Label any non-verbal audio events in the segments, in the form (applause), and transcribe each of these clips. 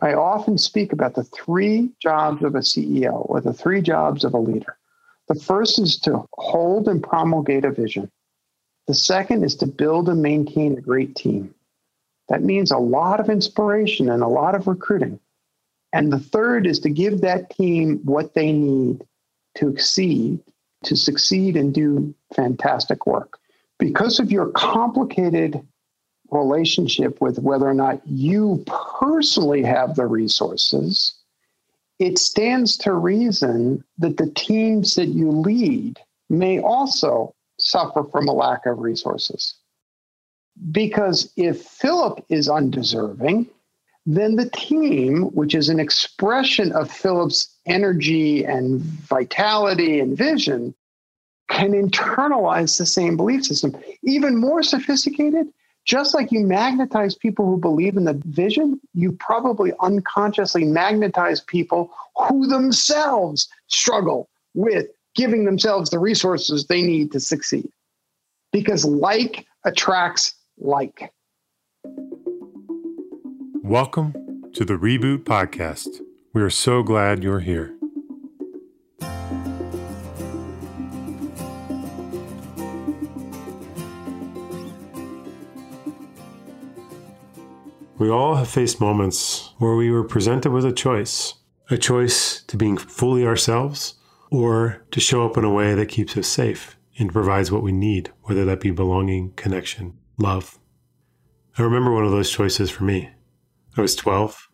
I often speak about the three jobs of a CEO or the three jobs of a leader. The first is to hold and promulgate a vision. The second is to build and maintain a great team. That means a lot of inspiration and a lot of recruiting. And the third is to give that team what they need to exceed, to succeed and do fantastic work. Because of your complicated relationship with whether or not you personally have the resources, it stands to reason that the teams that you lead may also suffer from a lack of resources. Because if Philip is undeserving, then the team, which is an expression of Philip's energy and vitality and vision, can internalize the same belief system. Even more sophisticated, just like you magnetize people who believe in the vision, you probably unconsciously magnetize people who themselves struggle with giving themselves the resources they need to succeed. Because like attracts like. Welcome to the Reboot Podcast. We are so glad you're here. We all have faced moments where we were presented with a choice a choice to being fully ourselves or to show up in a way that keeps us safe and provides what we need, whether that be belonging, connection, love. I remember one of those choices for me. I was 12.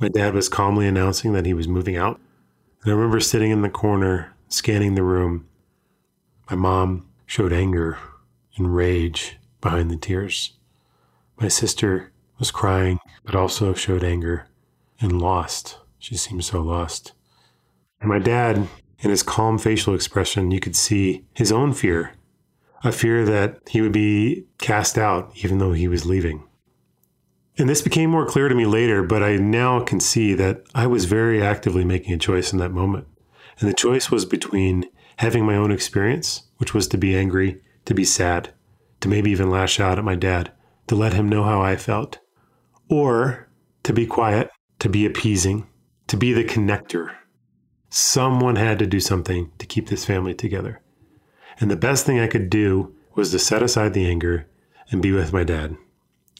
My dad was calmly announcing that he was moving out. And I remember sitting in the corner, scanning the room. My mom showed anger and rage behind the tears. My sister was crying, but also showed anger and lost. She seemed so lost. And my dad, in his calm facial expression, you could see his own fear a fear that he would be cast out even though he was leaving. And this became more clear to me later, but I now can see that I was very actively making a choice in that moment. And the choice was between having my own experience, which was to be angry, to be sad, to maybe even lash out at my dad, to let him know how I felt, or to be quiet, to be appeasing, to be the connector. Someone had to do something to keep this family together. And the best thing I could do was to set aside the anger and be with my dad.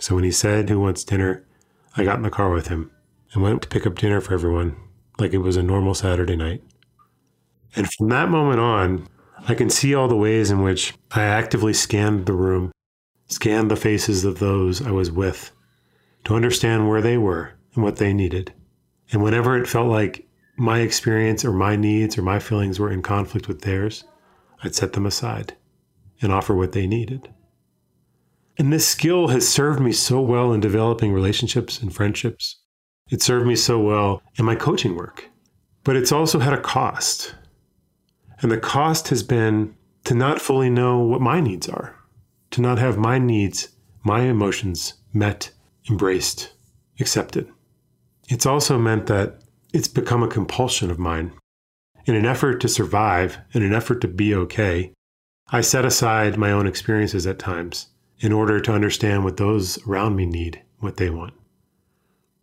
So when he said, Who wants dinner? I got in the car with him and went to pick up dinner for everyone like it was a normal Saturday night. And from that moment on, I can see all the ways in which I actively scanned the room, scanned the faces of those I was with to understand where they were and what they needed. And whenever it felt like my experience or my needs or my feelings were in conflict with theirs, I'd set them aside and offer what they needed. And this skill has served me so well in developing relationships and friendships. It served me so well in my coaching work. But it's also had a cost. And the cost has been to not fully know what my needs are, to not have my needs, my emotions met, embraced, accepted. It's also meant that it's become a compulsion of mine in an effort to survive, in an effort to be okay, I set aside my own experiences at times in order to understand what those around me need, what they want.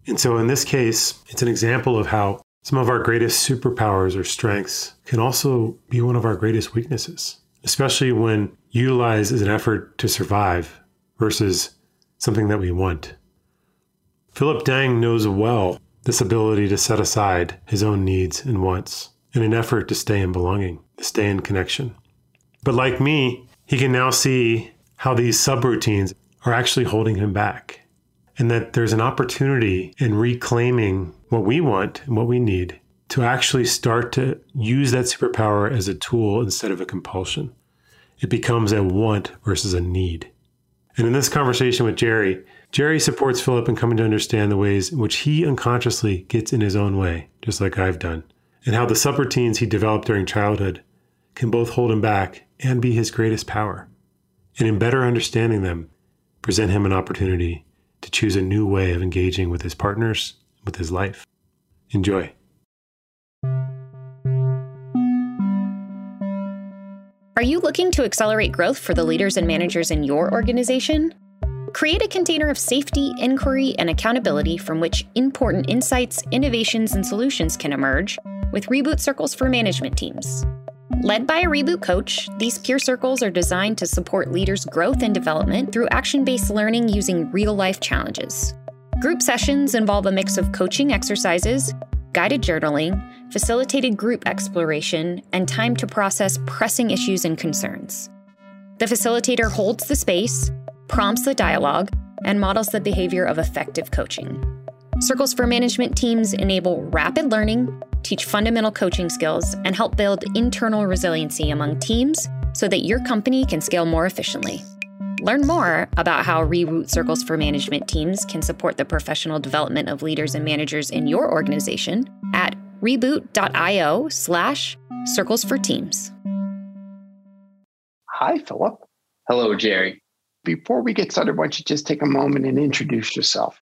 And so in this case, it's an example of how some of our greatest superpowers or strengths can also be one of our greatest weaknesses, especially when utilized as an effort to survive versus something that we want. Philip Deng knows well this ability to set aside his own needs and wants in an effort to stay in belonging, to stay in connection. But like me, he can now see how these subroutines are actually holding him back, and that there's an opportunity in reclaiming what we want and what we need to actually start to use that superpower as a tool instead of a compulsion. It becomes a want versus a need. And in this conversation with Jerry, Jerry supports Philip in coming to understand the ways in which he unconsciously gets in his own way, just like I've done and how the subroutines he developed during childhood can both hold him back and be his greatest power. And in better understanding them, present him an opportunity to choose a new way of engaging with his partners, with his life. Enjoy. Are you looking to accelerate growth for the leaders and managers in your organization? Create a container of safety, inquiry, and accountability from which important insights, innovations, and solutions can emerge with Reboot Circles for management teams. Led by a reboot coach, these peer circles are designed to support leaders' growth and development through action based learning using real life challenges. Group sessions involve a mix of coaching exercises, guided journaling, facilitated group exploration, and time to process pressing issues and concerns. The facilitator holds the space, prompts the dialogue, and models the behavior of effective coaching. Circles for Management teams enable rapid learning, teach fundamental coaching skills, and help build internal resiliency among teams so that your company can scale more efficiently. Learn more about how Reboot Circles for Management teams can support the professional development of leaders and managers in your organization at reboot.io slash circles for teams. Hi, Philip. Hello, Jerry. Before we get started, why don't you just take a moment and introduce yourself?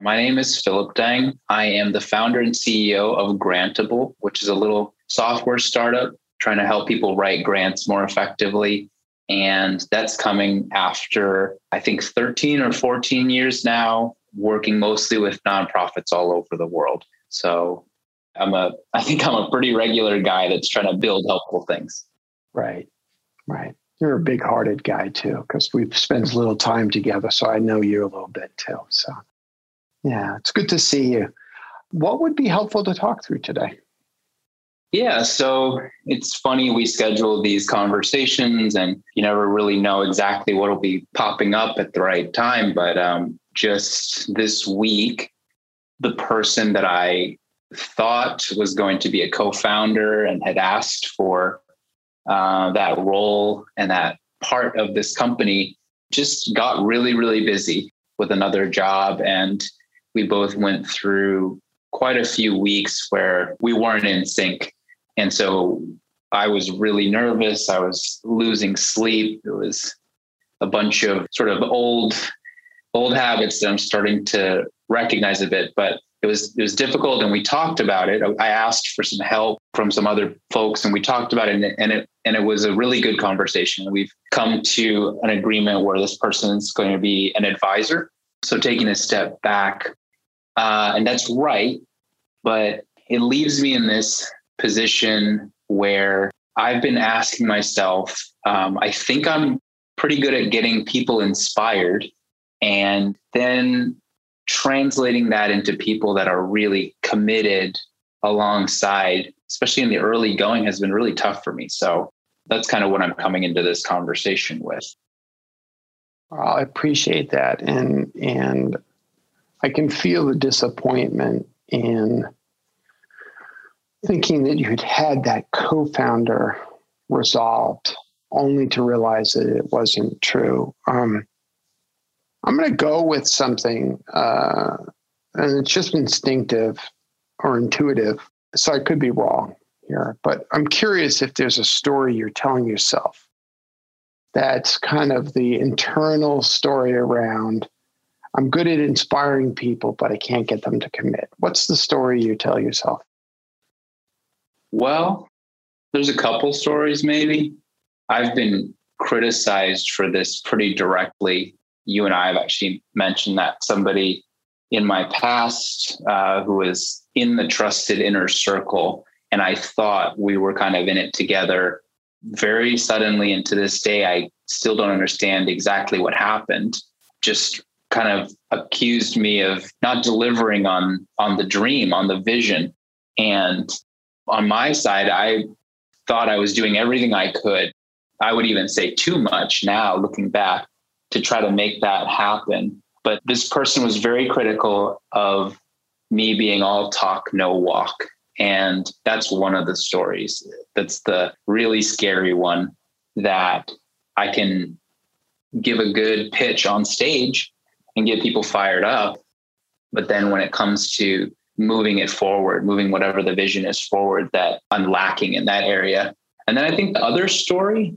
My name is Philip Deng. I am the founder and CEO of Grantable, which is a little software startup trying to help people write grants more effectively. And that's coming after, I think, 13 or 14 years now, working mostly with nonprofits all over the world. So I'm a, (laughs) I think I'm a pretty regular guy that's trying to build helpful things. Right, right. You're a big hearted guy too, because we've spent a little time together. So I know you a little bit too. So yeah, it's good to see you. What would be helpful to talk through today? Yeah, so it's funny we schedule these conversations and you never really know exactly what will be popping up at the right time. But um, just this week, the person that I thought was going to be a co founder and had asked for uh, that role and that part of this company just got really, really busy with another job. And we both went through quite a few weeks where we weren't in sync. And so I was really nervous. I was losing sleep. It was a bunch of sort of old, old habits that I'm starting to recognize a bit. But it was it was difficult and we talked about it. I asked for some help from some other folks and we talked about it and, and it and it was a really good conversation. We've come to an agreement where this person is going to be an advisor. So taking a step back uh, and that's right but it leaves me in this position where i've been asking myself um, i think i'm pretty good at getting people inspired and then translating that into people that are really committed alongside, especially in the early going, has been really tough for me. So that's kind of what I'm coming into this conversation with. I appreciate that, and and I can feel the disappointment in thinking that you had had that co-founder resolved, only to realize that it wasn't true. Um, I'm going to go with something, uh, and it's just instinctive or intuitive. So I could be wrong here, but I'm curious if there's a story you're telling yourself that's kind of the internal story around I'm good at inspiring people, but I can't get them to commit. What's the story you tell yourself? Well, there's a couple stories, maybe. I've been criticized for this pretty directly you and I have actually mentioned that somebody in my past uh, who was in the trusted inner circle, and I thought we were kind of in it together. Very suddenly, and to this day, I still don't understand exactly what happened. Just kind of accused me of not delivering on on the dream, on the vision, and on my side, I thought I was doing everything I could. I would even say too much now, looking back, to try to make that happen. But this person was very critical of me being all talk, no walk. And that's one of the stories. That's the really scary one that I can give a good pitch on stage and get people fired up. But then when it comes to moving it forward, moving whatever the vision is forward, that I'm lacking in that area. And then I think the other story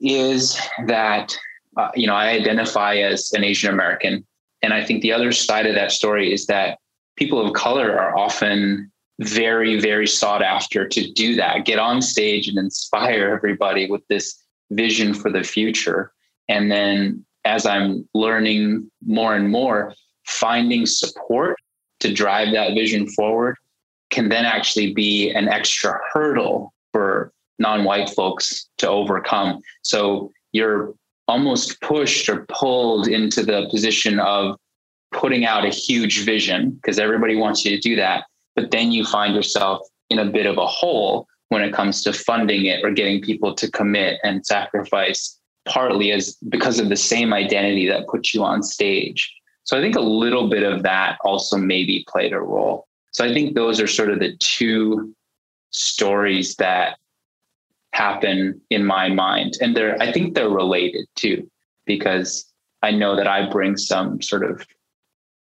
is that uh, you know, I identify as an Asian American. And I think the other side of that story is that people of color are often very, very sought after to do that, get on stage and inspire everybody with this vision for the future. And then as I'm learning more and more, finding support to drive that vision forward can then actually be an extra hurdle for non-white folks to overcome. So you're almost pushed or pulled into the position of putting out a huge vision because everybody wants you to do that. But then you find yourself in a bit of a hole when it comes to funding it or getting people to commit and sacrifice partly as because of the same identity that puts you on stage. So I think a little bit of that also maybe played a role. So I think those are sort of the two stories that happen in my mind. And they're I think they're related too, because I know that I bring some sort of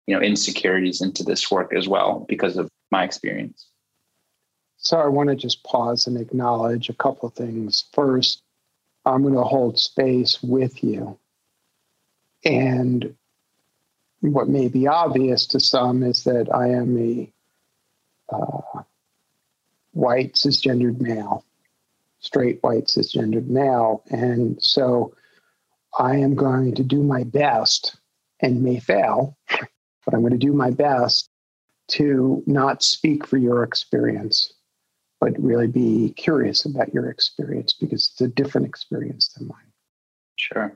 you know insecurities into this work as well because of my experience. So I want to just pause and acknowledge a couple of things. First, I'm going to hold space with you. And what may be obvious to some is that I am a uh, white cisgendered male, straight white cisgendered male. And so I am going to do my best and may fail, but I'm going to do my best to not speak for your experience but really be curious about your experience because it's a different experience than mine. Sure.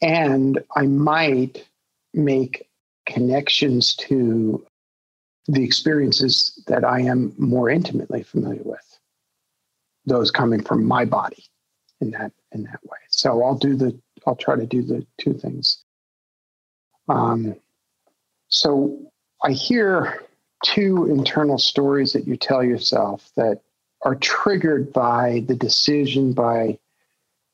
And I might make connections to the experiences that I am more intimately familiar with, those coming from my body in that in that way. So I'll do the I'll try to do the two things. Um, so I hear two internal stories that you tell yourself that are triggered by the decision by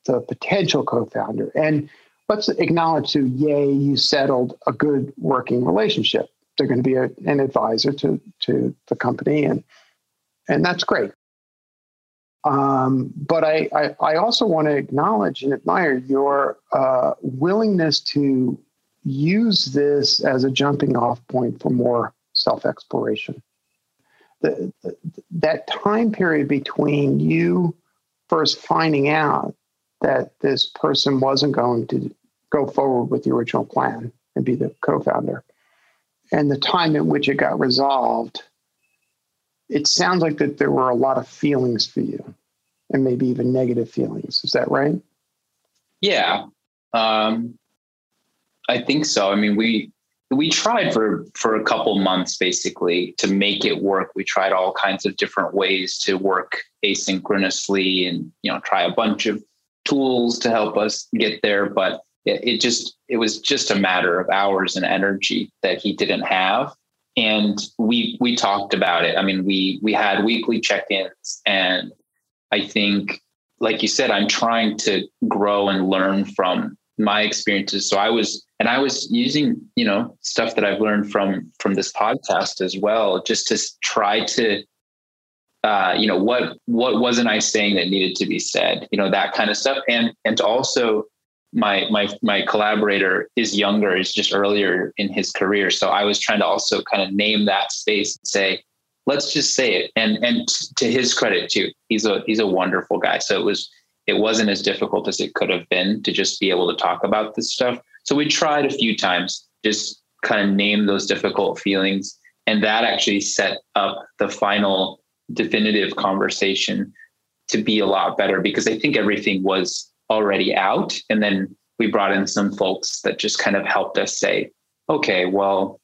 the potential co-founder and let's acknowledge to yay you settled a good working relationship they're going to be a, an advisor to to the company and and that's great um, but I, I, I also want to acknowledge and admire your uh, willingness to use this as a jumping off point for more self exploration. That time period between you first finding out that this person wasn't going to go forward with the original plan and be the co founder, and the time in which it got resolved, it sounds like that there were a lot of feelings for you and maybe even negative feelings. Is that right? Yeah. Um, I think so. I mean, we we tried for for a couple months basically to make it work we tried all kinds of different ways to work asynchronously and you know try a bunch of tools to help us get there but it, it just it was just a matter of hours and energy that he didn't have and we we talked about it. I mean we we had weekly check-ins and i think like you said i'm trying to grow and learn from my experiences. So i was and i was using you know stuff that i've learned from from this podcast as well just to try to uh, you know what what wasn't i saying that needed to be said? You know that kind of stuff. And and also my my my collaborator is younger is just earlier in his career. So i was trying to also kind of name that space and say let's just say it. And and to his credit too he's a he's a wonderful guy. So it was it wasn't as difficult as it could have been to just be able to talk about this stuff. So we tried a few times, just kind of name those difficult feelings. And that actually set up the final definitive conversation to be a lot better because I think everything was already out. And then we brought in some folks that just kind of helped us say, okay, well,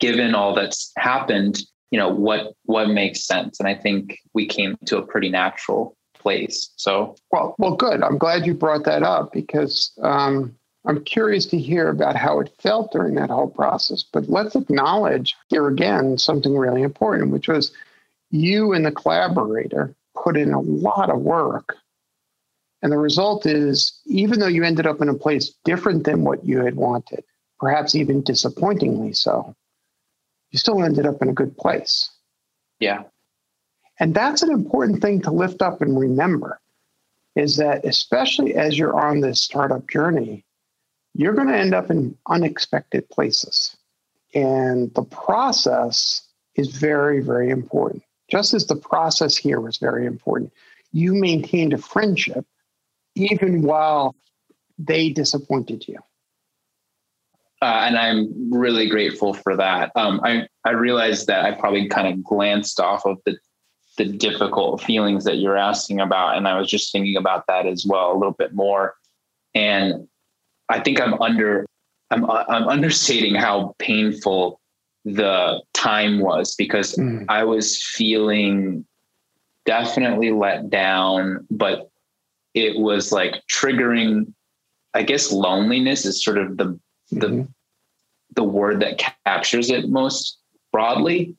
given all that's happened, you know, what what makes sense? And I think we came to a pretty natural place. So well, well, good. I'm glad you brought that up because um, I'm curious to hear about how it felt during that whole process. But let's acknowledge here again something really important, which was you and the collaborator put in a lot of work. And the result is, even though you ended up in a place different than what you had wanted, perhaps even disappointingly so, you still ended up in a good place. Yeah. And that's an important thing to lift up and remember is that, especially as you're on this startup journey, you're going to end up in unexpected places. And the process is very, very important. Just as the process here was very important, you maintained a friendship even while they disappointed you? Uh, and I'm really grateful for that. Um, I I realized that I probably kind of glanced off of the the difficult feelings that you're asking about, and I was just thinking about that as well a little bit more. And I think I'm under I'm I'm understating how painful the time was because mm. I was feeling definitely let down, but it was like triggering. I guess loneliness is sort of the the mm-hmm. the word that captures it most broadly,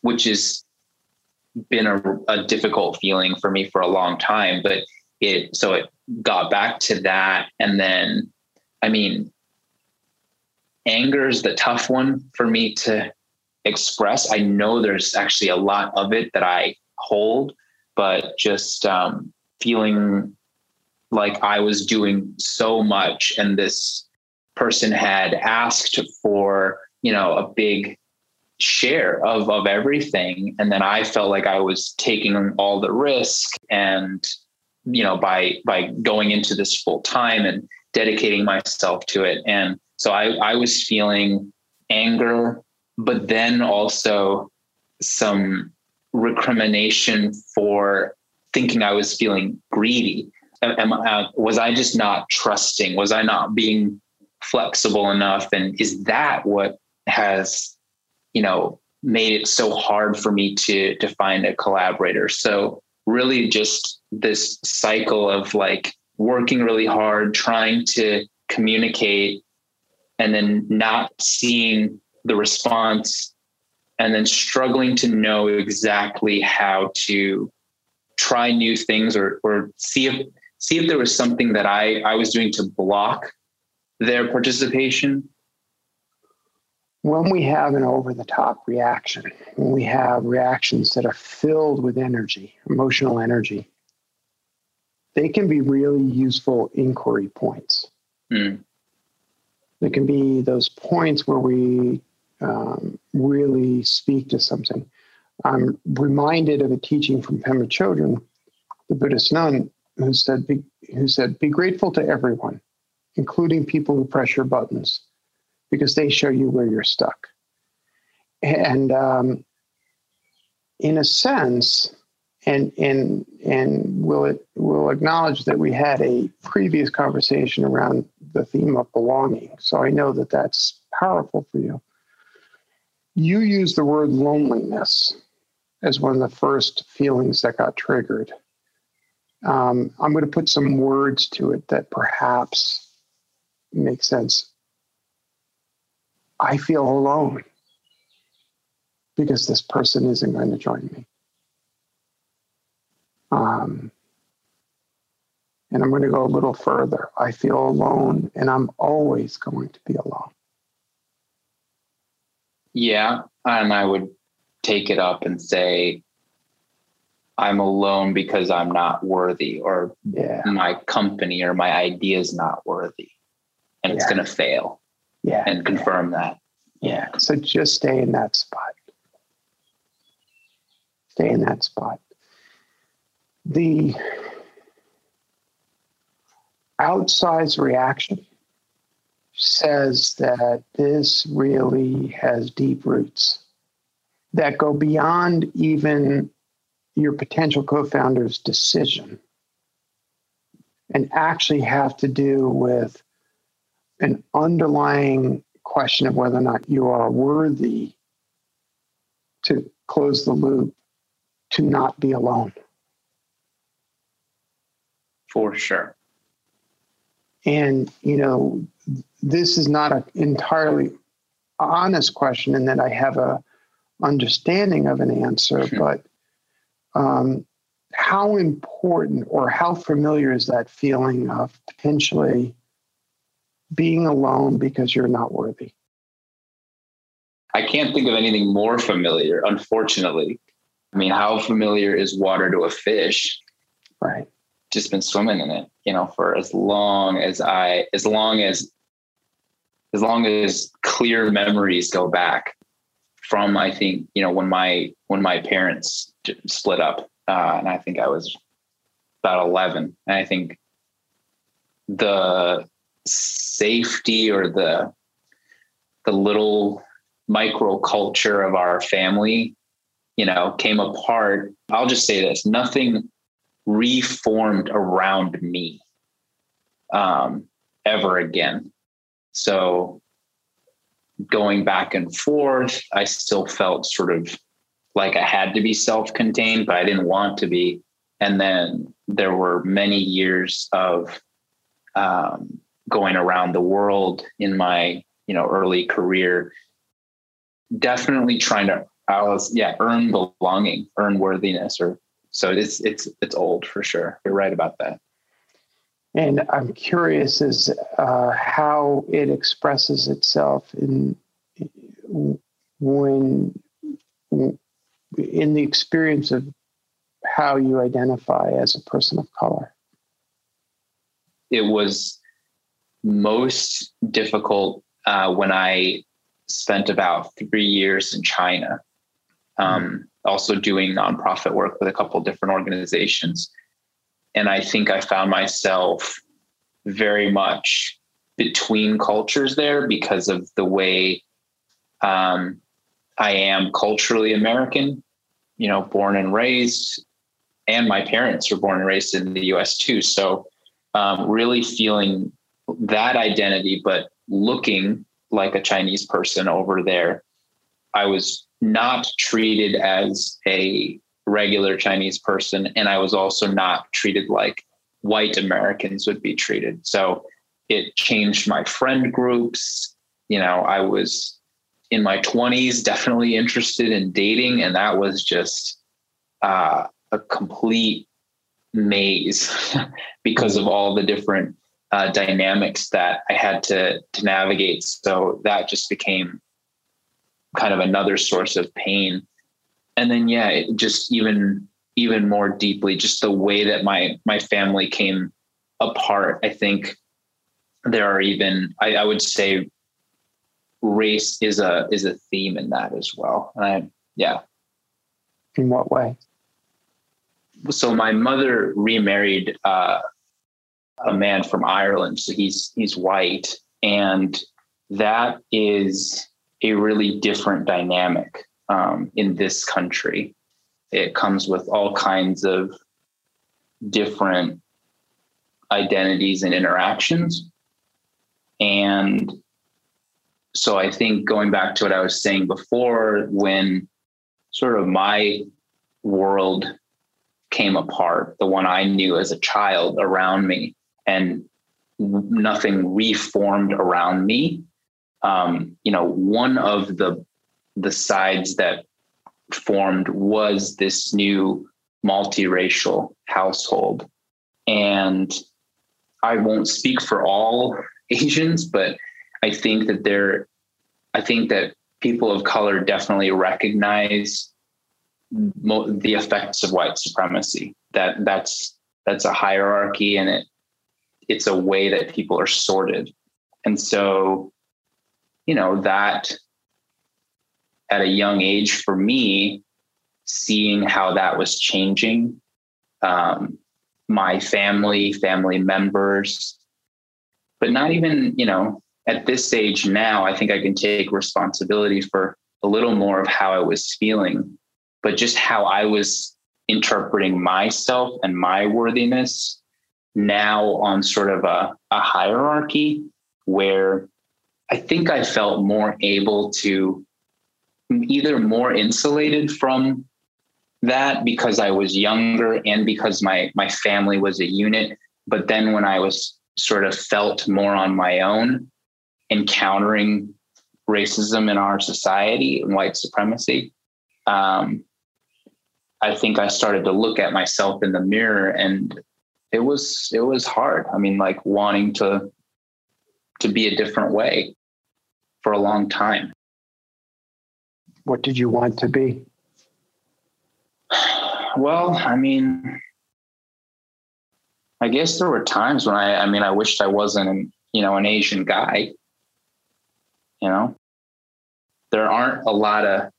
which has been a, a difficult feeling for me for a long time. But it so it got back to that, and then I mean, anger is the tough one for me to express. I know there's actually a lot of it that I hold, but just um, feeling like I was doing so much and this person had asked for, you know, a big share of of everything and then I felt like I was taking all the risk and you know by by going into this full time and dedicating myself to it and so I I was feeling anger but then also some recrimination for thinking I was feeling greedy. Am, uh, was I just not trusting? Was I not being flexible enough? And is that what has, you know, made it so hard for me to to find a collaborator? So really, just this cycle of like working really hard, trying to communicate, and then not seeing the response and then struggling to know exactly how to try new things or or see if see if there was something that I I was doing to block their participation when we have an over the top reaction, when we have reactions that are filled with energy, emotional energy, they can be really useful inquiry points. Mm. There can be those points where we um, really speak to something. I'm reminded of a teaching from Pema Chodron, the Buddhist nun, who said, be, who said, be grateful to everyone, including people who press your buttons, because they show you where you're stuck. And um, in a sense, and and and we'll it will acknowledge that we had a previous conversation around the theme of belonging. So I know that that's powerful for you. You use the word loneliness as one of the first feelings that got triggered. Um, I'm going to put some words to it that perhaps make sense. I feel alone because this person isn't going to join me. Um, and I'm going to go a little further. I feel alone, and I'm always going to be alone. Yeah. And I would take it up and say, I'm alone because I'm not worthy, or yeah. my company or my idea is not worthy. And it's going to fail. Yeah. And confirm yeah. that. Yeah. So just stay in that spot. Stay in that spot. The outsized reaction says that this really has deep roots that go beyond even your potential co founder's decision and actually have to do with an underlying question of whether or not you are worthy to close the loop to not be alone. For sure. And, you know, this is not an entirely honest question in that I have a understanding of an answer, sure. but um, how important or how familiar is that feeling of potentially being alone because you're not worthy? I can't think of anything more familiar, unfortunately. I mean, how familiar is water to a fish? Right. Just been swimming in it, you know, for as long as I, as long as as long as clear memories go back from I think you know when my when my parents split up, uh, and I think I was about eleven, and I think the safety or the the little microculture of our family, you know, came apart. I'll just say this: nothing reformed around me um, ever again. So going back and forth, I still felt sort of like I had to be self contained, but I didn't want to be. And then there were many years of um, going around the world in my you know early career definitely trying to I was yeah earn belonging earn worthiness or so it's it's it's old for sure. You're right about that and i'm curious as uh, how it expresses itself in when in the experience of how you identify as a person of color it was most difficult uh, when I spent about three years in China, um, also doing nonprofit work with a couple different organizations. And I think I found myself very much between cultures there because of the way um, I am culturally American, you know, born and raised, and my parents were born and raised in the US too. So, um, really feeling that identity, but looking like a Chinese person over there. I was not treated as a regular Chinese person, and I was also not treated like white Americans would be treated. So it changed my friend groups. You know, I was in my 20s definitely interested in dating, and that was just uh, a complete maze (laughs) because of all the different uh, dynamics that I had to to navigate. So that just became kind of another source of pain. And then yeah, it just even even more deeply, just the way that my my family came apart. I think there are even I, I would say race is a is a theme in that as well. And I, yeah. In what way? So my mother remarried uh, a man from Ireland, so he's he's white, and that is a really different dynamic um, in this country. It comes with all kinds of different identities and interactions, and so I think going back to what I was saying before, when sort of my world came apart, the one I knew as a child around me, and nothing reformed around me. Um, you know, one of the the sides that formed was this new multiracial household, and I won't speak for all (laughs) Asians, but I think that there, I think that people of color definitely recognize the effects of white supremacy. That that's that's a hierarchy, and it it's a way that people are sorted. And so, you know, that at a young age for me, seeing how that was changing, um, my family, family members, but not even, you know, at this age now, I think I can take responsibility for a little more of how I was feeling, but just how I was interpreting myself and my worthiness now on sort of a, a hierarchy where I think I felt more able to either more insulated from that because I was younger and because my my family was a unit. But then when I was sort of felt more on my own, encountering racism in our society and white supremacy, um, I think I started to look at myself in the mirror and it was it was hard. I mean, like wanting to to be a different way for a long time. What did you want to be? Well, I mean, I guess there were times when I I mean I wished I wasn't an, you know an Asian guy. You know, there aren't a lot of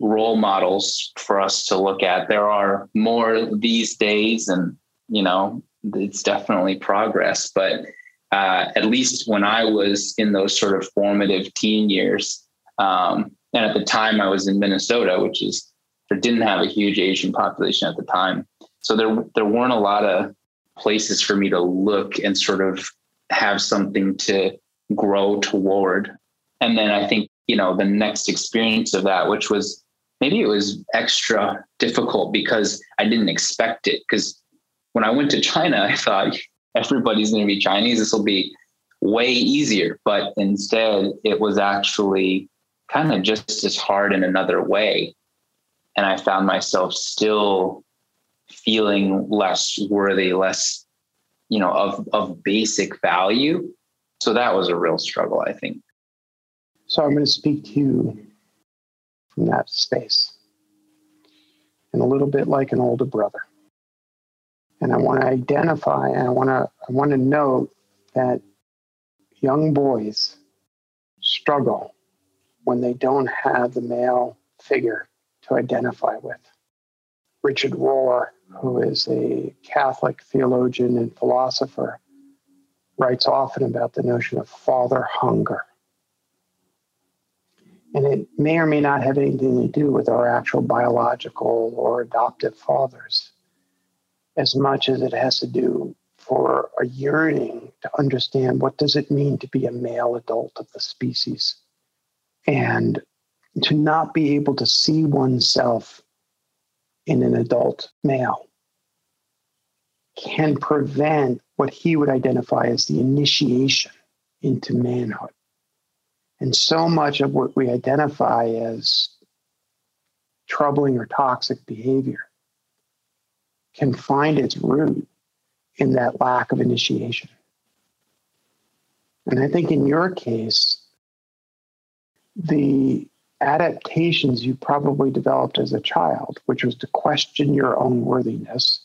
role models for us to look at. There are more these days and you know, it's definitely progress. But uh, at least when I was in those sort of formative teen years. Um, and at the time, I was in Minnesota, which is there didn't have a huge Asian population at the time, so there there weren't a lot of places for me to look and sort of have something to grow toward. And then I think you know the next experience of that, which was maybe it was extra difficult because I didn't expect it. Because when I went to China, I thought everybody's going to be Chinese. This will be way easier. But instead, it was actually kind of just as hard in another way. And I found myself still feeling less worthy, less, you know, of, of basic value. So that was a real struggle, I think. So I'm going to speak to you from that space and a little bit like an older brother. And I want to identify and I want to I want to note that young boys struggle when they don't have the male figure to identify with. Richard Rohr, who is a Catholic theologian and philosopher, writes often about the notion of father hunger. And it may or may not have anything to do with our actual biological or adoptive fathers as much as it has to do for a yearning to understand what does it mean to be a male adult of the species and to not be able to see oneself in an adult male can prevent what he would identify as the initiation into manhood. And so much of what we identify as troubling or toxic behavior can find its root in that lack of initiation. And I think in your case, the adaptations you probably developed as a child, which was to question your own worthiness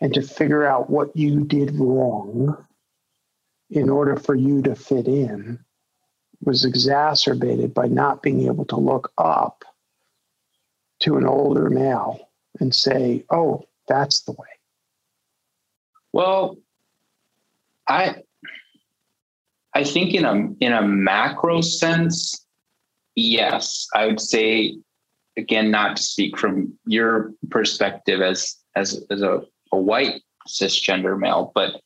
and to figure out what you did wrong in order for you to fit in, was exacerbated by not being able to look up to an older male and say, oh, that's the way? Well, I I think in a in a macro sense, yes, I would say again, not to speak from your perspective as as as a, a white cisgender male, but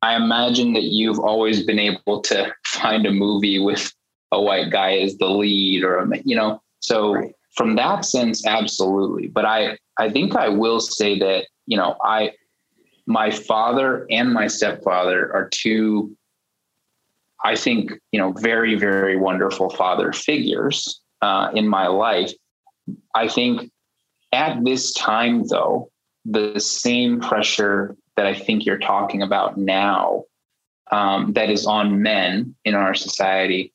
I imagine that you've always been able to (laughs) find a movie with a white guy as the lead or a, you know so right. from that sense absolutely but i I think I will say that, you know, I, my father and my stepfather are two, I think, you know, very, very wonderful father figures uh, in my life. I think at this time, though, the same pressure that I think you're talking about now um, that is on men in our society.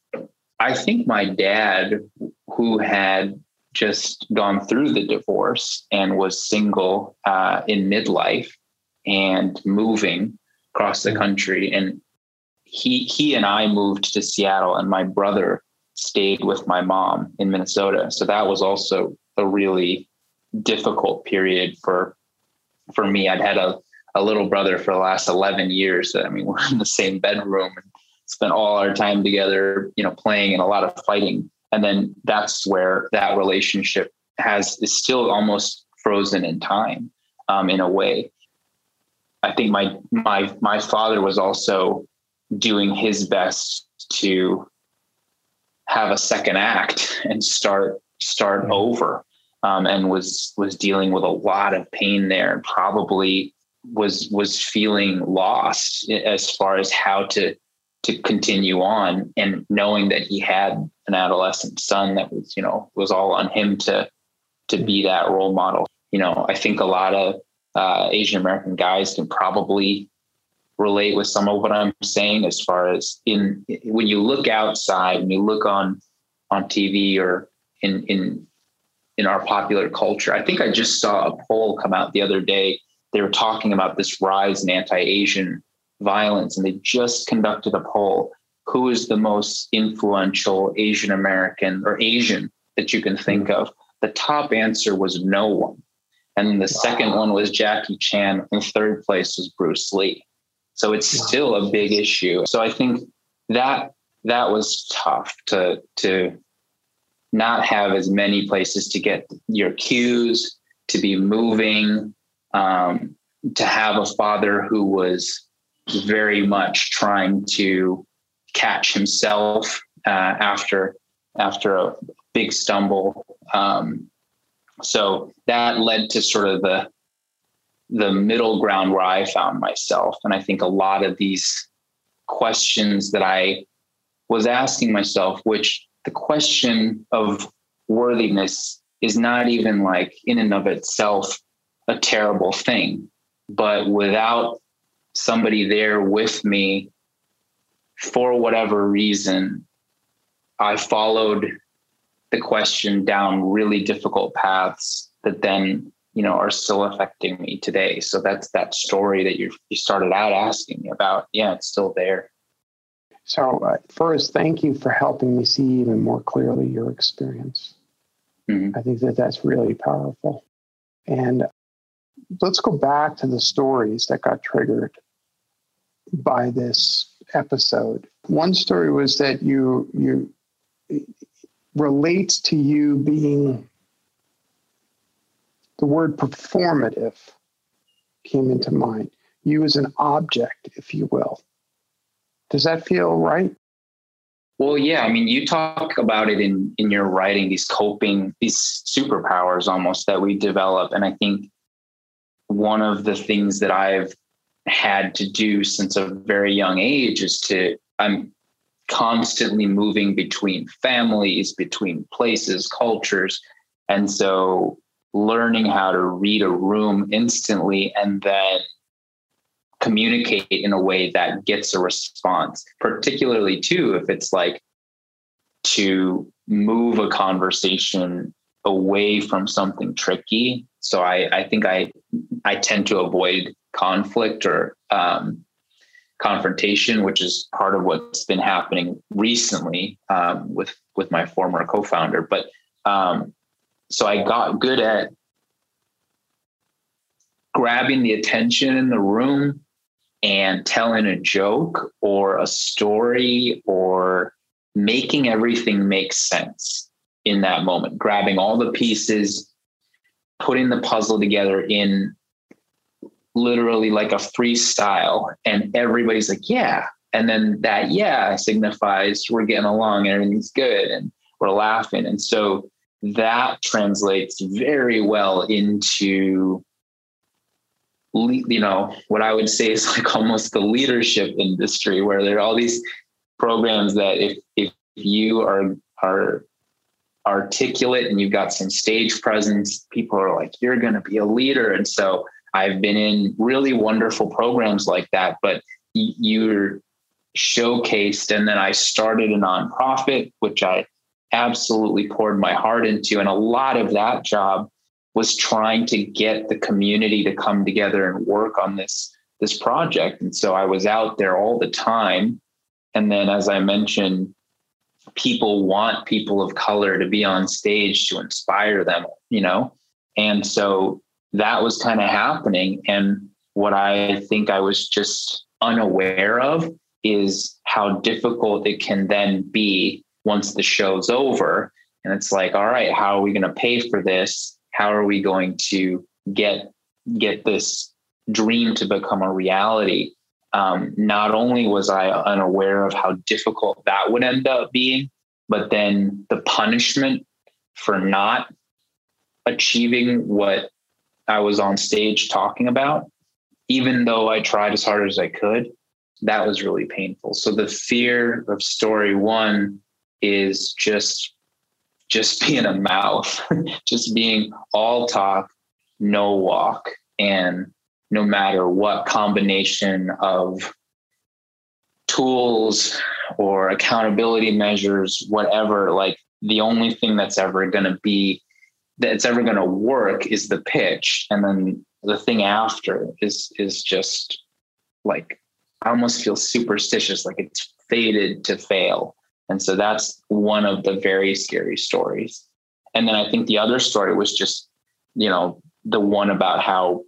I think my dad, who had just gone through the divorce and was single uh, in midlife and moving across the country. And he he and I moved to Seattle, and my brother stayed with my mom in Minnesota. So that was also a really difficult period for for me. I'd had a a little brother for the last 11 years. I mean, (laughs) we're in the same bedroom and spent all our time together, you know, playing and a lot of fighting and then that's where that relationship has is still almost frozen in time um, in a way i think my my my father was also doing his best to have a second act and start start over um, and was was dealing with a lot of pain there and probably was was feeling lost as far as how to to continue on and knowing that he had an adolescent son that was you know was all on him to to be that role model. You know i think a lot of uh, asian american guys can probably relate with some of what i'm saying as far as in when you look outside and you look on on tv or in in in our popular culture i think i just saw a poll come out the other day they were talking about this rise in anti-asian violence, and they just conducted a poll who is the most influential Asian American or Asian that you can think of. The top answer was no one. And the wow. second one was Jackie Chan, and third place was Bruce Lee. So it's still a big issue. So I think that that was tough to to not have as many places to get your cues, to be moving, um, to have a father who was very much trying to catch himself uh, after after a big stumble. Um, so that led to sort of the the middle ground where I found myself, and I think a lot of these questions that I was asking myself, which the question of worthiness is not even like in and of itself a terrible thing, but without somebody there with me for whatever reason, I followed the question down really difficult paths that then you know are still affecting me today. So that's that story that you you started out asking me about. Yeah it's still there. So uh, first thank you for helping me see even more clearly your experience. Mm-hmm. i think that that's really powerful. And let's go back to the stories that got triggered by this episode. One story was that you you relates to you being the word performative came into mind. You as an object, if you will. Does that feel right? Well, yeah. I mean, you talk about it in in your writing, these coping, these superpowers almost that we develop. And I think one of the things that I've had to do since a very young age is to I'm constantly moving between families, between places, cultures. And so learning how to read a room instantly and then communicate in a way that gets a response, particularly too, if it's like to move a conversation away from something tricky. So I, I think I I tend to avoid conflict or um, confrontation, which is part of what's been happening recently um, with with my former co-founder. But um, so I got good at grabbing the attention in the room and telling a joke or a story or making everything make sense in that moment, grabbing all the pieces, putting the puzzle together in literally like a freestyle and everybody's like yeah. And then that yeah signifies we're getting along and everything's good and we're laughing. And so that translates very well into you know what i would say is (laughs) like almost the leadership industry where there are all these programs that if if you are are articulate and you've got some stage presence people are like you're going to be a leader and so I've been in really wonderful programs like that, but you're showcased. And then I started a nonprofit, which I absolutely poured my heart into. And a lot of that job was trying to get the community to come together and work on this this project. And so I was out there all the time. And then, as I mentioned, people want people of color to be on stage to inspire them, you know? And so that was kind of happening. And what I think I was just unaware of is how difficult it can then be once the show's over. And it's like, all right, how are we going to pay for this? How are we going to get get this dream to become a reality? Um, not only was I unaware of how difficult that would end up being, but then the punishment for not achieving what I was on stage talking about, even though I tried as hard as I could, that was really painful. So the fear of story one is just just (laughs) being a mouth, (laughs) just being all talk, no walk. And no matter what combination of tools or accountability measures, whatever, like the only thing that's ever going to be that's ever going to work is the pitch and then the thing after is is just like i almost feel superstitious like it's fated to fail and so that's one of the very scary stories and then i think the other story was just you know the one about how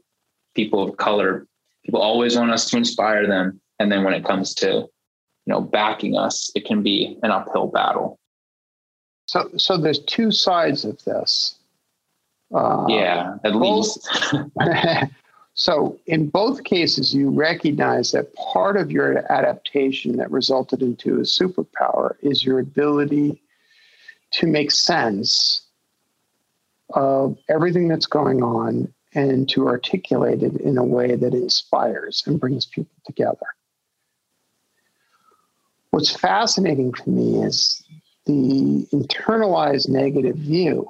people of color People always want us to inspire them. And then when it comes to, you know, backing us, it can be an uphill battle. So, so there's two sides of this. Uh, yeah, at both, least. (laughs) (laughs) so, in both cases, you recognize that part of your adaptation that resulted into a superpower is your ability to make sense of everything that's going on and to articulate it in a way that inspires and brings people together. What's fascinating to me is the internalized negative view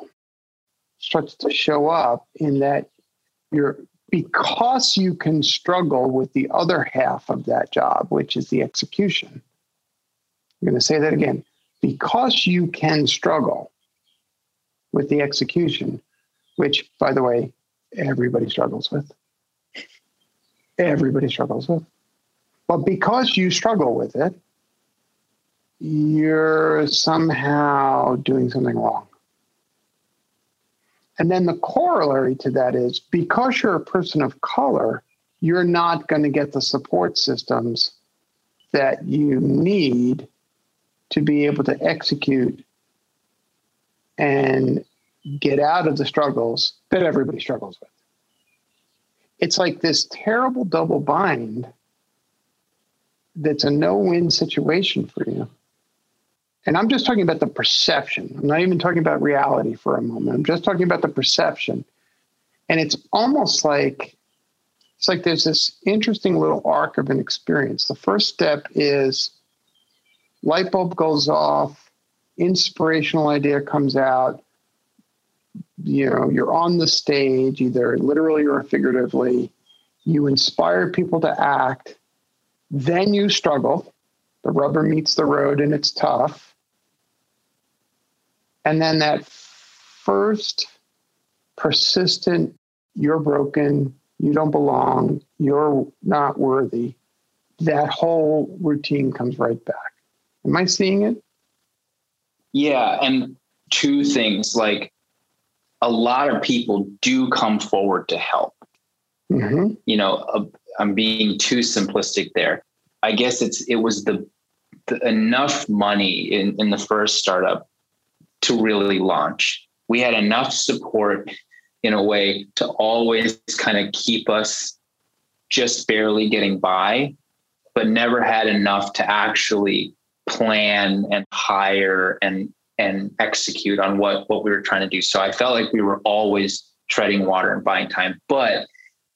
starts to show up in that you're because you can struggle with the other half of that job, which is the execution. I'm going to say that again. Because you can struggle with the execution, which, by the way, everybody struggles with. Everybody struggles with. But because you struggle with it, you're somehow doing something wrong. And then the corollary to that is because you're a person of color, you're not going to get the support systems that you need to be able to execute and get out of the struggles that everybody struggles with. It's like this terrible double bind that's a no win situation for you. And I'm just talking about the perception. I'm not even talking about reality for a moment. I'm just talking about the perception. And it's almost like it's like there's this interesting little arc of an experience. The first step is light bulb goes off, inspirational idea comes out. You know, you're on the stage, either literally or figuratively. You inspire people to act. Then you struggle. The rubber meets the road and it's tough and then that first persistent, you're broken, you don't belong, you're not worthy, that whole routine comes right back. Am I seeing it? Yeah. And two things like a lot of people do come forward to help. Mm-hmm. You know, uh, I'm being too simplistic there. I guess it's it was the, the enough money in in the first startup to really launch. We had enough support in a way to always kind of keep us just barely getting by, but never had enough to actually plan and hire and and execute on what what we were trying to do. So I felt like we were always treading water and buying time, but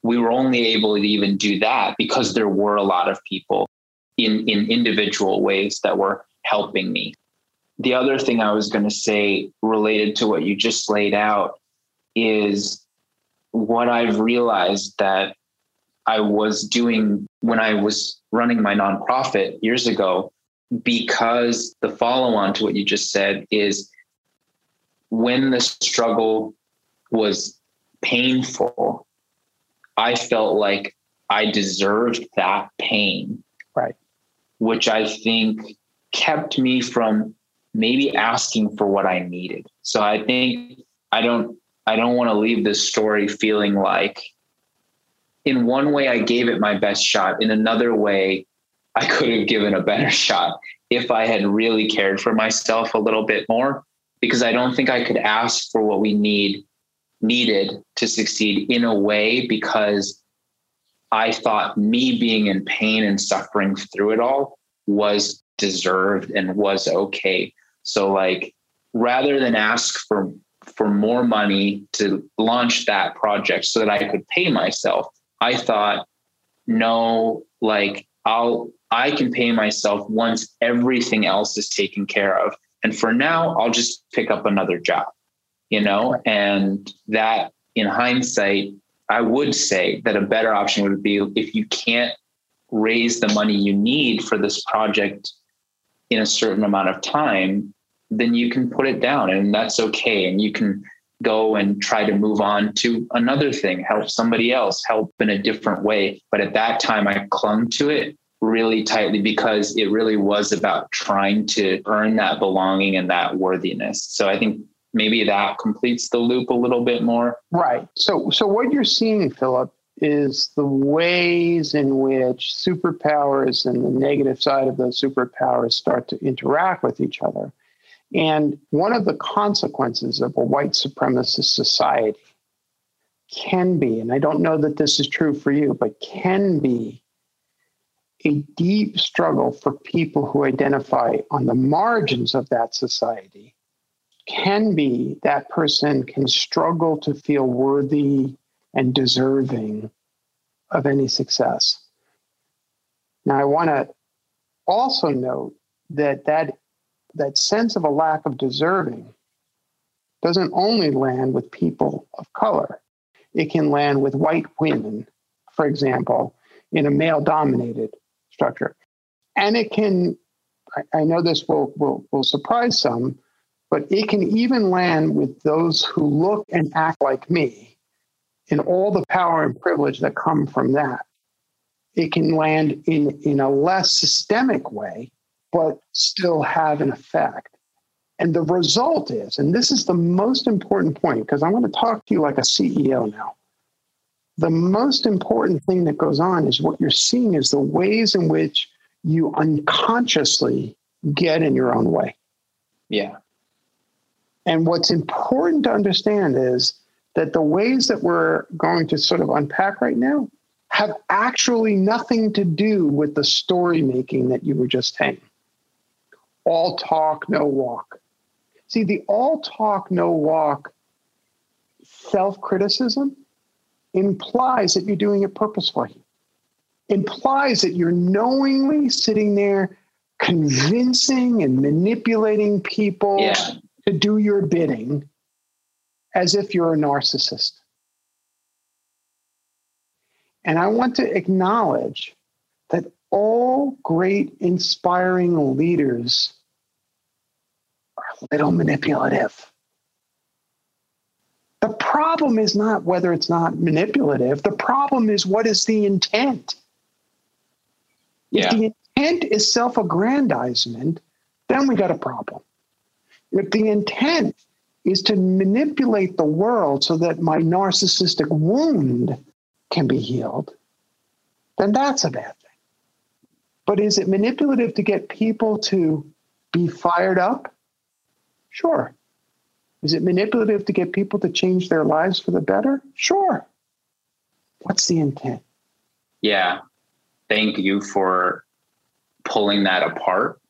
we were only able to even do that because there were a lot of people in in individual ways that were helping me the other thing I was going to say related to what you just laid out is what I've realized that I was doing when I was running my nonprofit years ago, because the follow on to what you just said is when the struggle was painful, I felt like I deserved that pain. Right. Which I think kept me from maybe asking for what I needed. So I think I don't I don't want to leave this story feeling like in one way I gave it my best shot. In another way, I could have given a better (laughs) shot if I had really cared for myself a little bit more. Because I don't think I could ask for what we need needed to succeed in a way because I thought me being in pain and suffering through it all was deserved and was okay. So like rather than ask for for more money to launch that project so that I could pay myself, I thought, no, like I'll I can pay myself once everything else is taken care of. And for now, I'll just pick up another job, you know? And that in hindsight, I would say that a better option would be if you can't raise the money you need for this project in a certain amount of time, then you can put it down and that's okay. And you can go and try to move on to another thing, help somebody else, help in a different way. But at that time, I clung to it really tightly because it really was about trying to earn that belonging and that worthiness. So I think maybe that completes the loop a little bit more. Right. So so what you're seeing, Philip, is the ways in which superpowers and the negative side of those superpowers start to interact with each other. And one of the consequences of a white supremacist society can be, and I don't know that this is true for you, but can be a deep struggle for people who identify on the margins of that society. Can be that person can struggle to feel worthy and deserving of any success. Now, I want to also note that, that that sense of a lack of deserving doesn't only land with people of color, it can land with white women, for example, in a male dominated structure. And it can, I, know this will, will, will surprise some, but it can even land with those who look and act like me in all the power and privilege that come from that. It can land in, in a less systemic way, but still have an effect. And the result is, and this is the most important point, because I want to talk to you like a CEO now. The most important thing that goes on is what you're seeing is the ways in which you unconsciously get in your own way. Yeah. And what's important to understand is that the ways that we're going to sort of unpack right now have actually nothing to do with the story making that you were just saying. All talk, no walk. See, the all talk, no walk self criticism implies that you're doing it purposefully, implies that you're knowingly sitting there convincing and manipulating people Yeah. to do your bidding as if you're a narcissist. And I want to acknowledge that all great, inspiring leaders are a little manipulative. The problem is not whether it's not manipulative, the problem is what is the intent? If the intent is self aggrandizement, then we got a problem. If the intent is to manipulate the world so that my narcissistic wound can be healed, then that's a bad thing. But is it manipulative to get people to be fired up? Sure. Is it manipulative to get people to change their lives for the better? Sure. What's the intent? Yeah. Thank you for pulling that apart.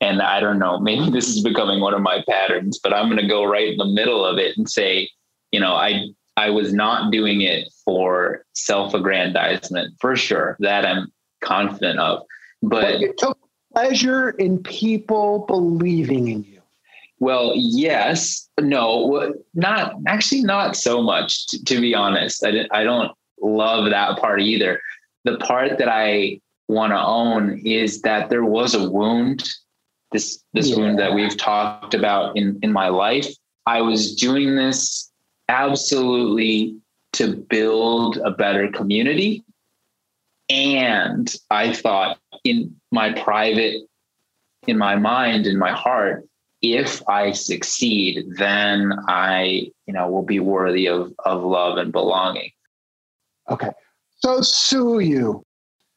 And I don't know, maybe this is becoming one of my patterns, but I'm going to go right in the middle of it and say, you know, I I was not doing it for self-aggrandizement for sure. That I'm confident of. But But you took pleasure in people believing in you. Well, yes, no, not actually not so much. To, to be honest, I, I don't love that part either. The part that I want to own is that there was a wound, this this Yeah. wound that we've talked about in in my life. I was doing this absolutely to build a better community, and I thought in my private, in my mind, in my heart if I succeed, then I, you know, will be worthy of of love and belonging. Okay. So sue you.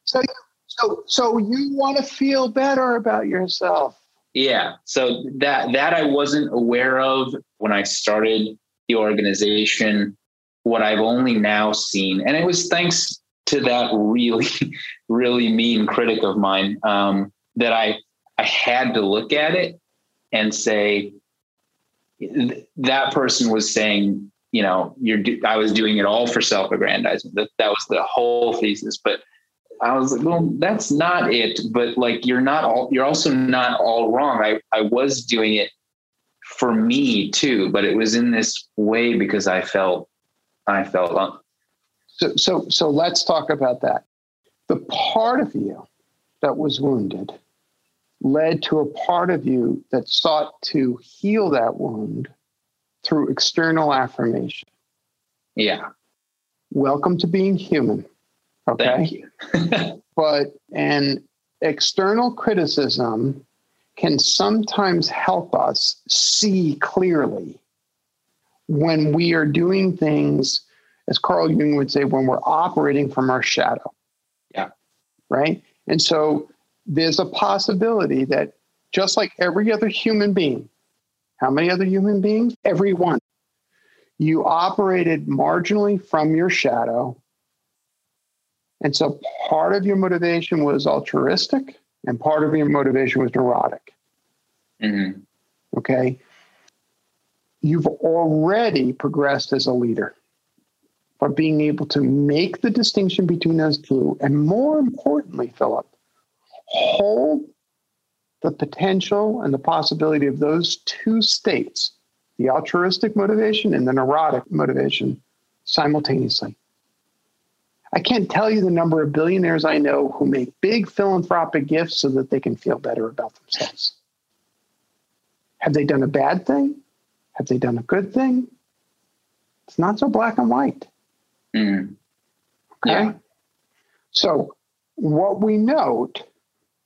So so so you want to feel better about yourself. Yeah. So that that I wasn't aware of when I started the organization. What I've only now seen, and it was thanks to that really, (laughs) really mean critic of mine, um, that I I had to look at it and say that person was saying, you know, you're do- I was doing it all for self-aggrandizement. That that was the whole thesis, but I was like, well, that's not it. But like, you're not all, you're also not all wrong. I, I was doing it for me too, but it was in this way because I felt, I felt, So so so let's talk about that. The part of you that was wounded led to a part of you that sought to heal that wound through external affirmation. yeah, Welcome to being human. Okay. thank you. (laughs) but an external criticism can sometimes help us see clearly when we are doing things as Carl Jung would say, when we're operating from our shadow. Yeah. Right. And so there's a possibility that just like every other human being, how many other human beings? Every one. You operated marginally from your shadow. And so part of your motivation was altruistic and part of your motivation was neurotic. Mm-hmm. Okay. You've already progressed as a leader by being able to make the distinction between those two. And more importantly, Philip, hold the potential and the possibility of those two states, the altruistic motivation and the neurotic motivation, simultaneously. I can't tell you the number of billionaires I know who make big philanthropic gifts so that they can feel better about themselves. Have they done a bad thing? Have they done a good thing? It's not so black and white. Mm. Okay. Yeah. So, what we note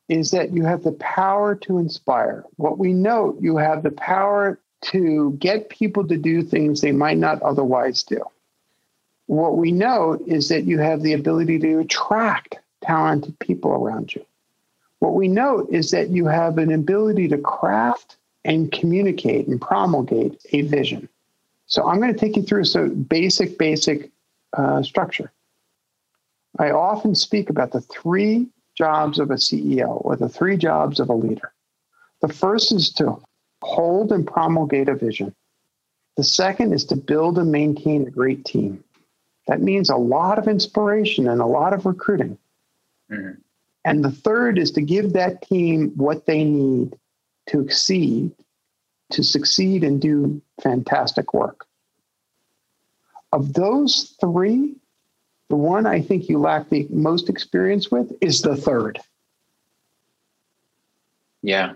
is that you have the power to inspire. What we note, you have the power to get people to do things they might not otherwise do. What we note is that you have the ability to attract talented people around you. What we note is that you have an ability to craft and communicate and promulgate a vision. So I'm going to take you through some basic, basic uh, structure. I often speak about the three jobs of a CEO or the three jobs of a leader. The first is to hold and promulgate a vision. The second is to build and maintain a great team. That means a lot of inspiration and a lot of recruiting. Mm-hmm. And the third is to give that team what they need to exceed, to succeed and do fantastic work. Of those three, the one I think you lack the most experience with is the third. Yeah.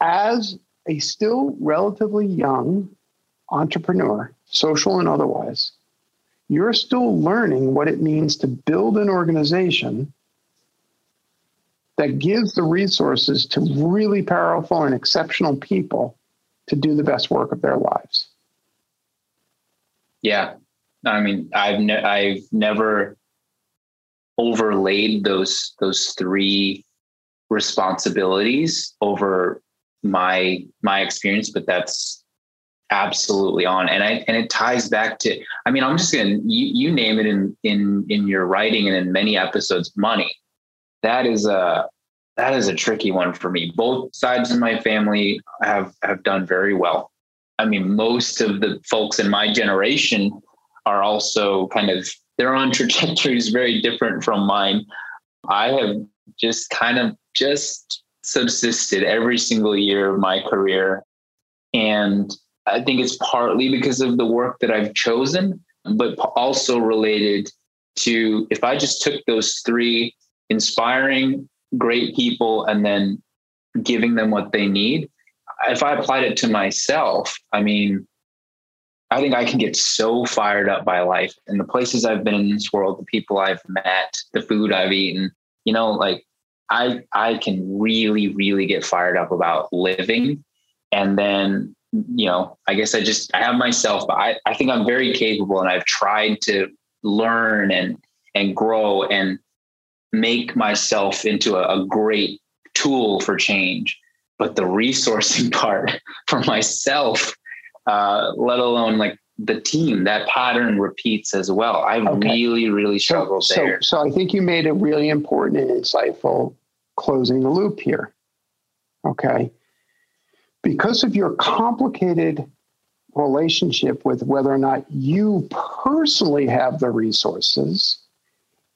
As a still relatively young entrepreneur, social and otherwise, you're still learning what it means to build an organization that gives the resources to really powerful and exceptional people to do the best work of their lives. Yeah. I mean, I've ne- I've never overlaid those those three responsibilities over my my experience, but that's absolutely on. And I and it ties back to I mean, I'm just gonna you, you name it in in in your writing and in many episodes, money. That is a that is a tricky one for me. Both sides of my family have have done very well. I mean, most of the folks in my generation are also kind of they're on (laughs) trajectories very different from mine. I have just kind of just subsisted every single year of my career. And I think it's partly because of the work that I've chosen, but also related to if I just took those three inspiring great people and then giving them what they need. If I applied it to myself, I mean, I think I can get so fired up by life and the places I've been in this world, the people I've met, the food I've eaten. You know, like I I can really, really get fired up about living. And then, you know, I guess I just I have myself, but I, I think I'm very capable and I've tried to learn and and grow and make myself into a, a great tool for change. But the resourcing (laughs) part for myself uh, let alone like the team. That pattern repeats as well. I Okay. really, really struggled so, there. So, so I think you made a really important and insightful closing the loop here. Okay. Because of your complicated relationship with whether or not you personally have the resources,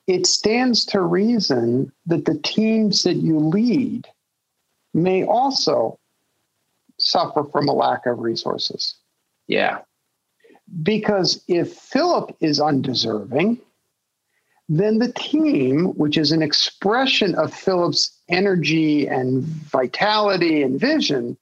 it stands to reason that the teams that you lead may also suffer from a lack of resources. Yeah. Because if Philip is undeserving, then the team, which is an expression of Philip's energy and vitality and vision,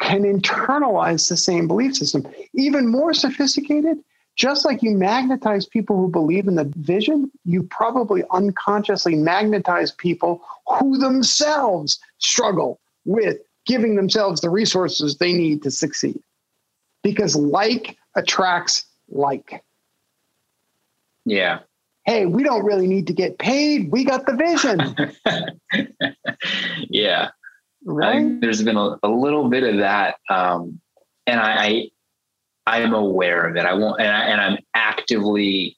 can internalize the same belief system. Even more sophisticated, just like you magnetize people who believe in the vision, you probably unconsciously magnetize people who themselves struggle with giving themselves the resources they need to succeed. Because like attracts like. Yeah. Hey, we don't really need to get paid. We got the vision. (laughs) yeah. Right. there's been a, a, little bit of that. Um, and I, I, am aware of it. I won't, and, I, and I'm actively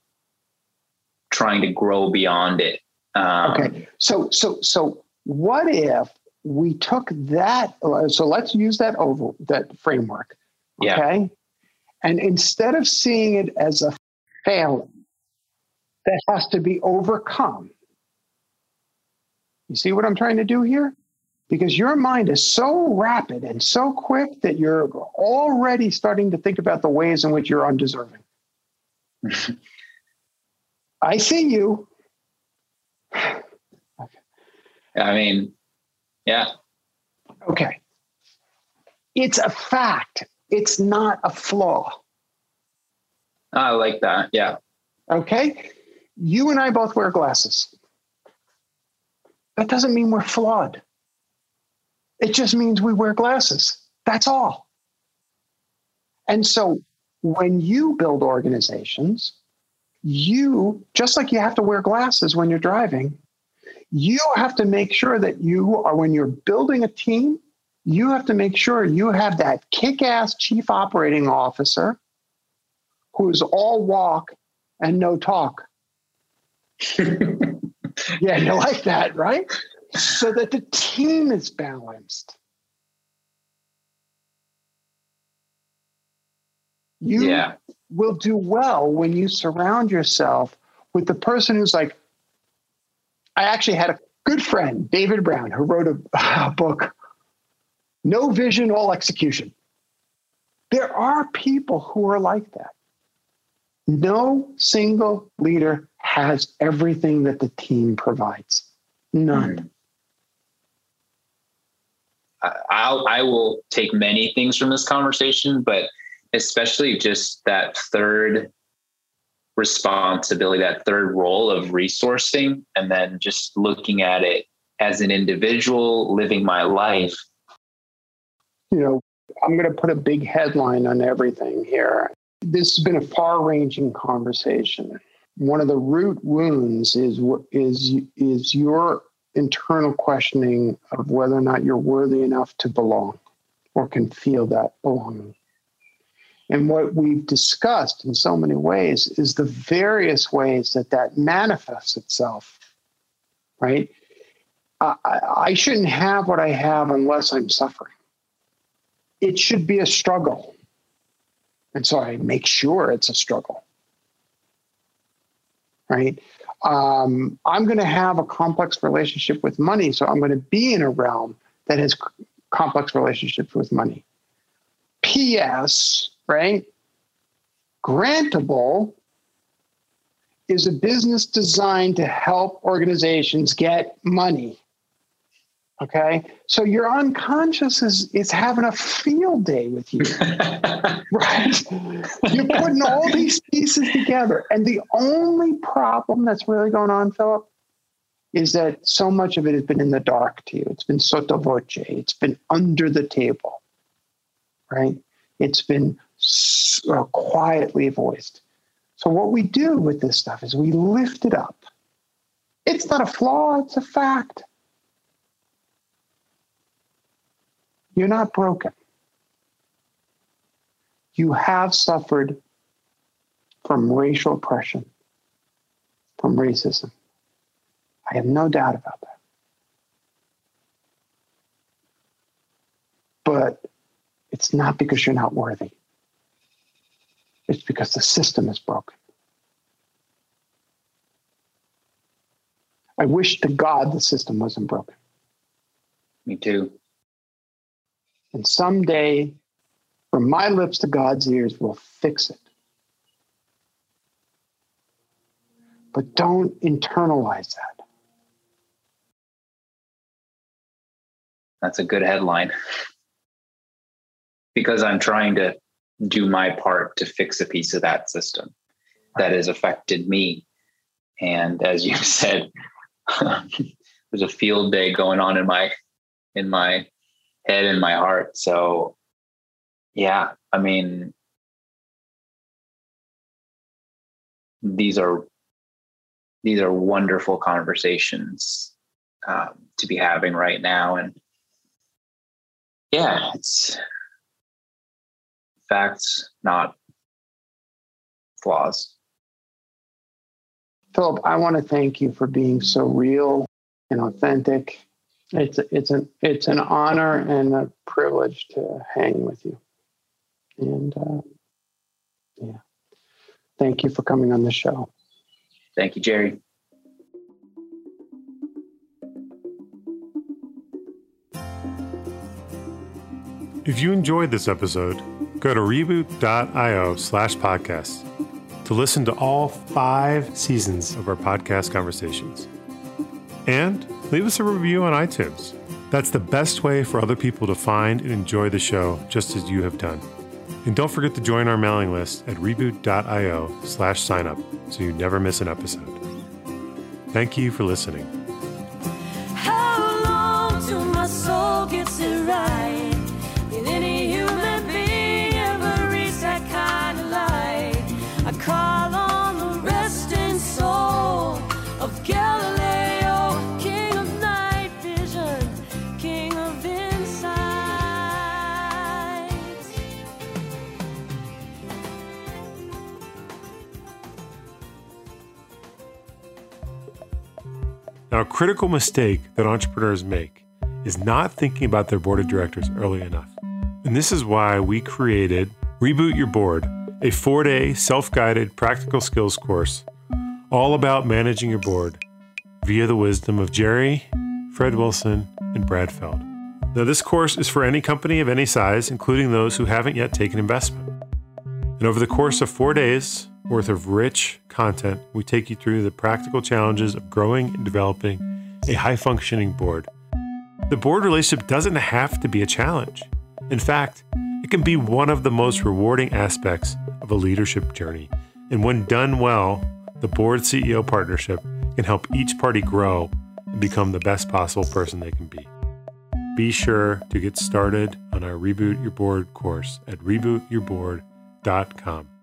trying to grow beyond it. Um, okay. So, so, so what if we took that? So let's use that over that framework. Okay. Yeah. And instead of seeing it as a failing that has to be overcome, you see what I'm trying to do here? Because your mind is so rapid and so quick that you're already starting to think about the ways in which you're undeserving. I see you. I mean, yeah. Okay. It's a fact. It's not a flaw. I like that. Yeah. Okay. You and I both wear glasses. That doesn't mean we're flawed. It just means we wear glasses. That's all. And so when you build organizations, you, just like you have to wear glasses when you're driving, you have to make sure that you are, when you're building a team, you have to make sure you have that kick ass chief operating officer who's all walk and no talk. (laughs) yeah, you like that, right? So that the team is balanced. You yeah. will do well when you surround yourself with the person who's like, I actually had a good friend, David Brown, who wrote a, a book, No Vision, All Execution. There are people who are like that. No single leader has everything that the team provides. None. Mm. I'll, I will take many things from this conversation, but especially just that third responsibility, that third role of resourcing, and then just looking at it as an individual living my life. You know, I'm going to put a big headline on everything here. This has been a far ranging conversation. One of the root wounds is, is, is your internal questioning of whether or not you're worthy enough to belong or can feel that belonging. And what we've discussed in so many ways is the various ways that that manifests itself, right? I, I shouldn't have what I have unless I'm suffering. It should be a struggle. And so I make sure it's a struggle, right? Um, I'm going to have a complex relationship with money. So I'm going to be in a realm that has complex relationships with money. P.S right? Grantable is a business designed to help organizations get money. Okay. So your unconscious is, is having a field day with you. (laughs) right? You're putting all these pieces together. And the only problem that's really going on, Philip, is that so much of it has been in the dark to you. It's been sotto voce. It's been under the table. Right? It's been uh, quietly voiced. So, what we do with this stuff is we lift it up. It's not a flaw, it's a fact. You're not broken. You have suffered from racial oppression, from racism. I have no doubt about that. But it's not because you're not worthy. It's because the system is broken. I wish to God the system wasn't broken. Me too. And someday, from my lips to God's ears, we'll fix it. But don't internalize that. That's a good headline. because I'm trying to do my part to fix a piece of that system that has affected me. And as you (laughs) said, (laughs) there's a field day going on in my in my head and my heart. So yeah, I mean these are these are wonderful conversations um, to be having right now, and yeah, it's facts, not flaws. Philip, I want to thank you for being so real and authentic. It's it's an it's an honor and a privilege to hang with you. And uh, yeah, thank you for coming on the show. Thank you, Jerry. If you enjoyed this episode, go to reboot.io slash podcast to listen to all five seasons of our podcast conversations. And leave us a review on iTunes. That's the best way for other people to find and enjoy the show just as you have done. And don't forget to join our mailing list at reboot.io slash signup so you never miss an episode. Thank you for listening. Now, a critical mistake that entrepreneurs make is not thinking about their board of directors early enough. And this is why we created Reboot Your Board, a four day self guided practical skills course all about managing your board via the wisdom of Jerry, Fred Wilson, and Brad Feld. Now, this course is for any company of any size, including those who haven't yet taken investment. And over the course of four days worth of rich content, we take you through the practical challenges of growing and developing a high functioning board. The board relationship doesn't have to be a challenge. In fact, it can be one of the most rewarding aspects of a leadership journey. And when done well, the board CEO partnership can help each party grow and become the best possible person they can be. Be sure to get started on our Reboot Your Board course at rebootyourboard.com.